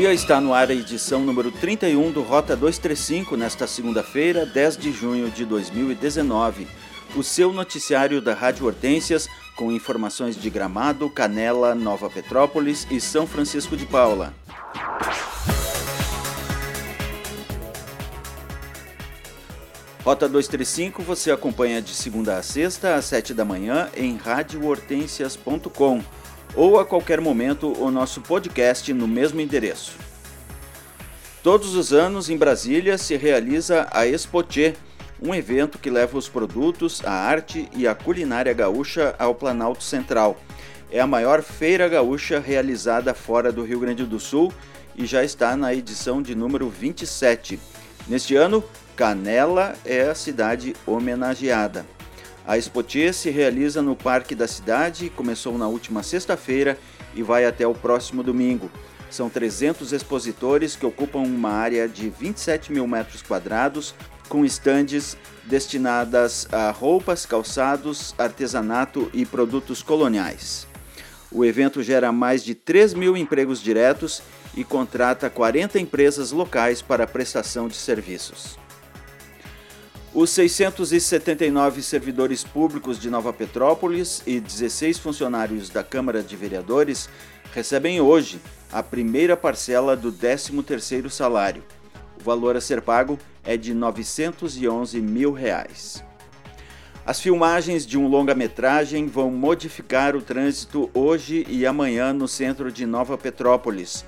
dia, está no ar a edição número 31 do Rota 235, nesta segunda-feira, 10 de junho de 2019. O seu noticiário da Rádio Hortências, com informações de Gramado, Canela, Nova Petrópolis e São Francisco de Paula. Rota 235 você acompanha de segunda a sexta às 7 da manhã em radiohortensias.com ou a qualquer momento o nosso podcast no mesmo endereço. Todos os anos em Brasília se realiza a Expotier, um evento que leva os produtos, a arte e a culinária gaúcha ao Planalto Central. É a maior feira gaúcha realizada fora do Rio Grande do Sul e já está na edição de número 27. Neste ano, Canela é a cidade homenageada. A Expotier se realiza no Parque da Cidade, começou na última sexta-feira e vai até o próximo domingo. São 300 expositores que ocupam uma área de 27 mil metros quadrados, com estandes destinadas a roupas, calçados, artesanato e produtos coloniais. O evento gera mais de 3 mil empregos diretos e contrata 40 empresas locais para prestação de serviços. Os 679 servidores públicos de Nova Petrópolis e 16 funcionários da Câmara de Vereadores recebem hoje a primeira parcela do 13º salário. O valor a ser pago é de 911 mil reais. As filmagens de um longa-metragem vão modificar o trânsito hoje e amanhã no centro de Nova Petrópolis.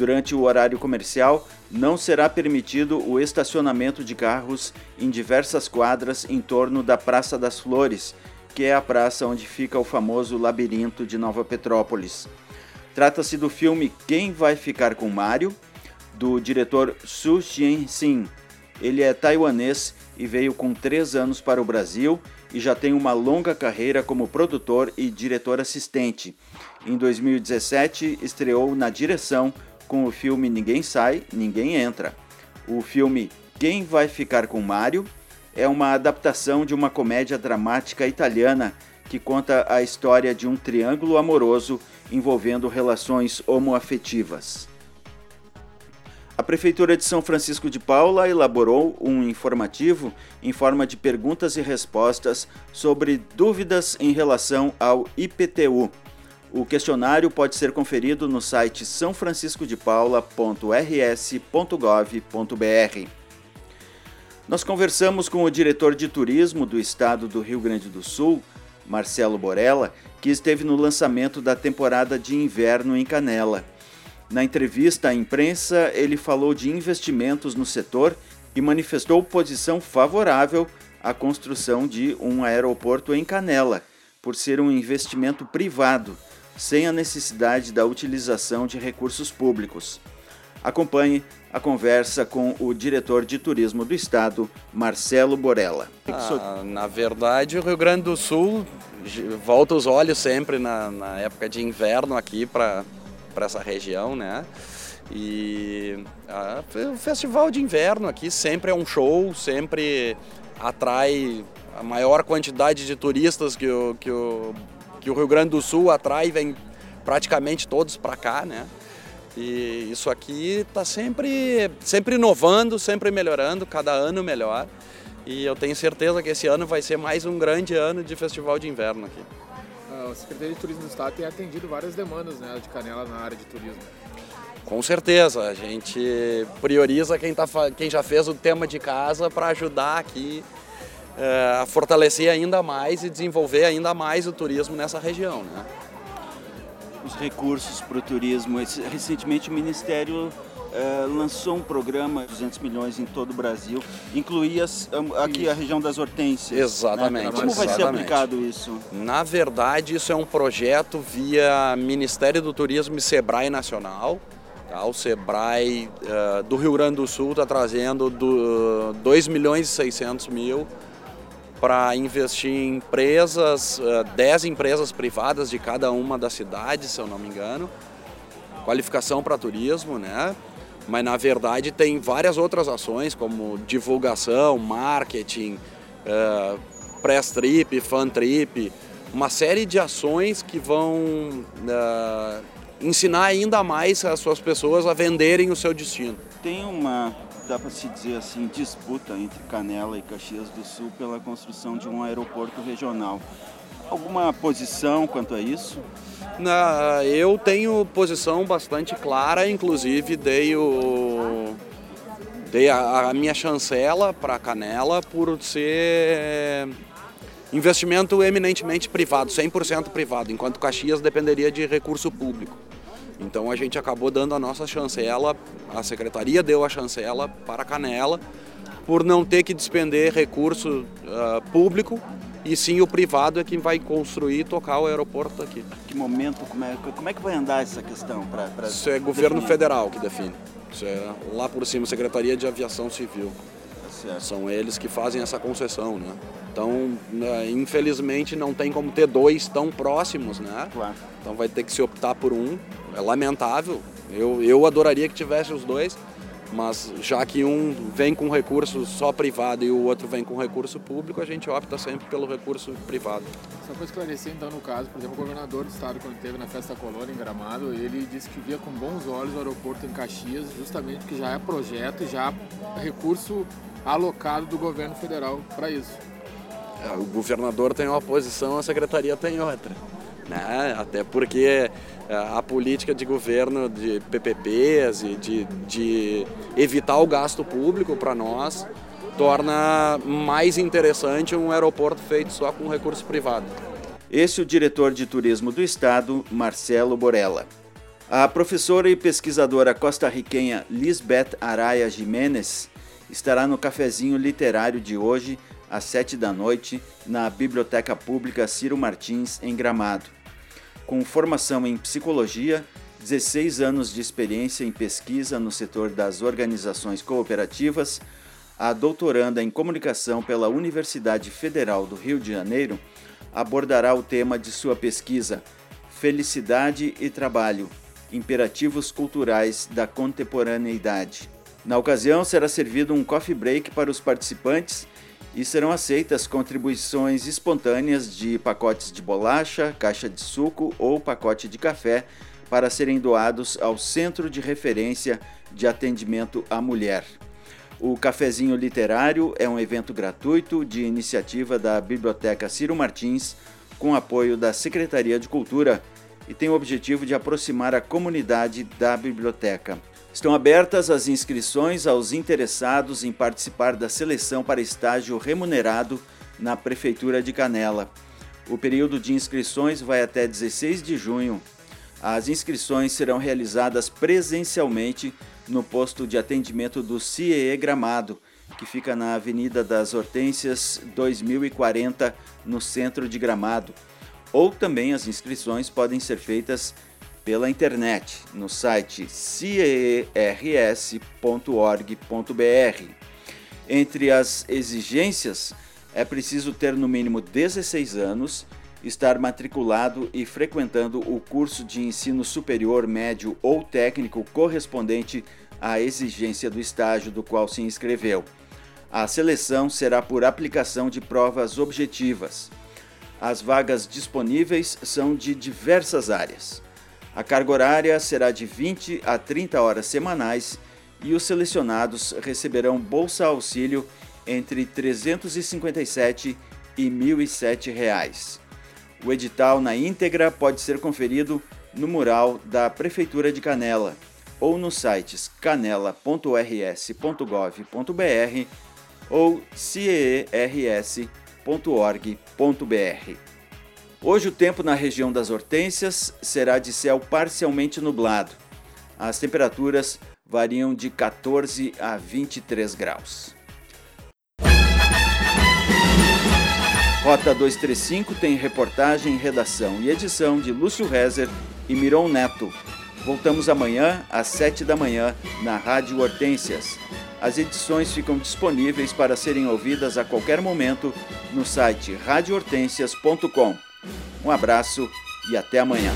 Durante o horário comercial, não será permitido o estacionamento de carros em diversas quadras em torno da Praça das Flores, que é a praça onde fica o famoso labirinto de Nova Petrópolis. Trata-se do filme Quem Vai Ficar com Mario, do diretor Su Jian-sin. Ele é taiwanês e veio com três anos para o Brasil e já tem uma longa carreira como produtor e diretor assistente. Em 2017, estreou na direção com o filme Ninguém Sai, Ninguém Entra. O filme Quem Vai Ficar com Mario é uma adaptação de uma comédia dramática italiana que conta a história de um triângulo amoroso envolvendo relações homoafetivas. A Prefeitura de São Francisco de Paula elaborou um informativo em forma de perguntas e respostas sobre dúvidas em relação ao IPTU, o questionário pode ser conferido no site sãofranciscodepaula.rs.gov.br. Nós conversamos com o diretor de turismo do estado do Rio Grande do Sul, Marcelo Borella, que esteve no lançamento da temporada de inverno em Canela. Na entrevista à imprensa, ele falou de investimentos no setor e manifestou posição favorável à construção de um aeroporto em Canela, por ser um investimento privado sem a necessidade da utilização de recursos públicos. Acompanhe a conversa com o diretor de turismo do estado, Marcelo Borella. Ah, na verdade, o Rio Grande do Sul volta os olhos sempre na, na época de inverno aqui para essa região, né? E a, o festival de inverno aqui sempre é um show, sempre atrai a maior quantidade de turistas que o, que o que o Rio Grande do Sul atrai, vem praticamente todos para cá, né? E isso aqui está sempre, sempre inovando, sempre melhorando, cada ano melhor. E eu tenho certeza que esse ano vai ser mais um grande ano de festival de inverno aqui. Ah, o Secretaria de Turismo do Estado tem atendido várias demandas né, de Canela na área de turismo. Com certeza, a gente prioriza quem, tá, quem já fez o tema de casa para ajudar aqui é, fortalecer ainda mais e desenvolver ainda mais o turismo nessa região. Né? Os recursos para o turismo. Recentemente o Ministério é, lançou um programa, 200 milhões em todo o Brasil, incluía aqui a região das hortênsias. Né? Exatamente. Né? Como vai exatamente. ser aplicado isso? Na verdade, isso é um projeto via Ministério do Turismo e Sebrae Nacional. Tá? O Sebrae uh, do Rio Grande do Sul está trazendo do, 2 milhões e 600 mil para investir em empresas, 10 eh, empresas privadas de cada uma das cidades, se eu não me engano. Qualificação para turismo, né? Mas na verdade tem várias outras ações como divulgação, marketing, uh, press trip, fan trip, uma série de ações que vão uh, ensinar ainda mais as suas pessoas a venderem o seu destino. Tem uma, dá para se dizer assim, disputa entre Canela e Caxias do Sul pela construção de um aeroporto regional. Alguma posição quanto a isso? Na, eu tenho posição bastante clara, inclusive dei o dei a, a minha chancela para Canela por ser investimento eminentemente privado, 100% privado, enquanto Caxias dependeria de recurso público. Então a gente acabou dando a nossa chancela, a secretaria deu a chancela para Canela, por não ter que despender recurso uh, público e sim o privado é quem vai construir e tocar o aeroporto aqui. Que momento, como é, como é que vai andar essa questão? Pra, pra Isso é governo definir? federal que define. Isso é lá por cima, Secretaria de Aviação Civil. Certo. São eles que fazem essa concessão, né? Então, né, infelizmente, não tem como ter dois tão próximos, né? Claro. Então vai ter que se optar por um. É lamentável. Eu, eu adoraria que tivesse os dois, mas já que um vem com recurso só privado e o outro vem com recurso público, a gente opta sempre pelo recurso privado. Só para esclarecer, então, no caso, por exemplo, o governador do estado, quando esteve na Festa Colônia, em Gramado, ele disse que via com bons olhos o aeroporto em Caxias, justamente porque já é projeto e já é recurso alocado do governo federal para isso. É, o governador tem uma posição, a secretaria tem outra. Né? Até porque é, a política de governo de PPPs e de, de evitar o gasto público para nós torna mais interessante um aeroporto feito só com recurso privado. Esse é o diretor de turismo do estado, Marcelo Borella. A professora e pesquisadora costarriquenha Lisbeth Araya Jiménez estará no cafezinho literário de hoje, às sete da noite, na Biblioteca Pública Ciro Martins, em Gramado. Com formação em psicologia, 16 anos de experiência em pesquisa no setor das organizações cooperativas, a doutoranda em comunicação pela Universidade Federal do Rio de Janeiro abordará o tema de sua pesquisa Felicidade e Trabalho Imperativos Culturais da Contemporaneidade. Na ocasião, será servido um coffee break para os participantes e serão aceitas contribuições espontâneas de pacotes de bolacha, caixa de suco ou pacote de café para serem doados ao Centro de Referência de Atendimento à Mulher. O Cafezinho Literário é um evento gratuito de iniciativa da Biblioteca Ciro Martins, com apoio da Secretaria de Cultura, e tem o objetivo de aproximar a comunidade da biblioteca. Estão abertas as inscrições aos interessados em participar da seleção para estágio remunerado na Prefeitura de Canela. O período de inscrições vai até 16 de junho. As inscrições serão realizadas presencialmente no posto de atendimento do CIE Gramado, que fica na Avenida das Hortênsias 2040, no centro de Gramado. Ou também as inscrições podem ser feitas pela internet no site ciers.org.br. Entre as exigências, é preciso ter no mínimo 16 anos, estar matriculado e frequentando o curso de ensino superior, médio ou técnico correspondente à exigência do estágio do qual se inscreveu. A seleção será por aplicação de provas objetivas. As vagas disponíveis são de diversas áreas. A carga horária será de 20 a 30 horas semanais e os selecionados receberão bolsa auxílio entre R$ 357 e 1.007 reais. O edital na íntegra pode ser conferido no mural da Prefeitura de Canela ou nos sites canela.rs.gov.br ou ciers.org.br. Hoje o tempo na região das Hortênsias será de céu parcialmente nublado. As temperaturas variam de 14 a 23 graus. Rota 235 tem reportagem, redação e edição de Lúcio Rezer e Miron Neto. Voltamos amanhã às 7 da manhã na Rádio Hortênsias. As edições ficam disponíveis para serem ouvidas a qualquer momento no site radiohortensias.com. Um abraço e até amanhã.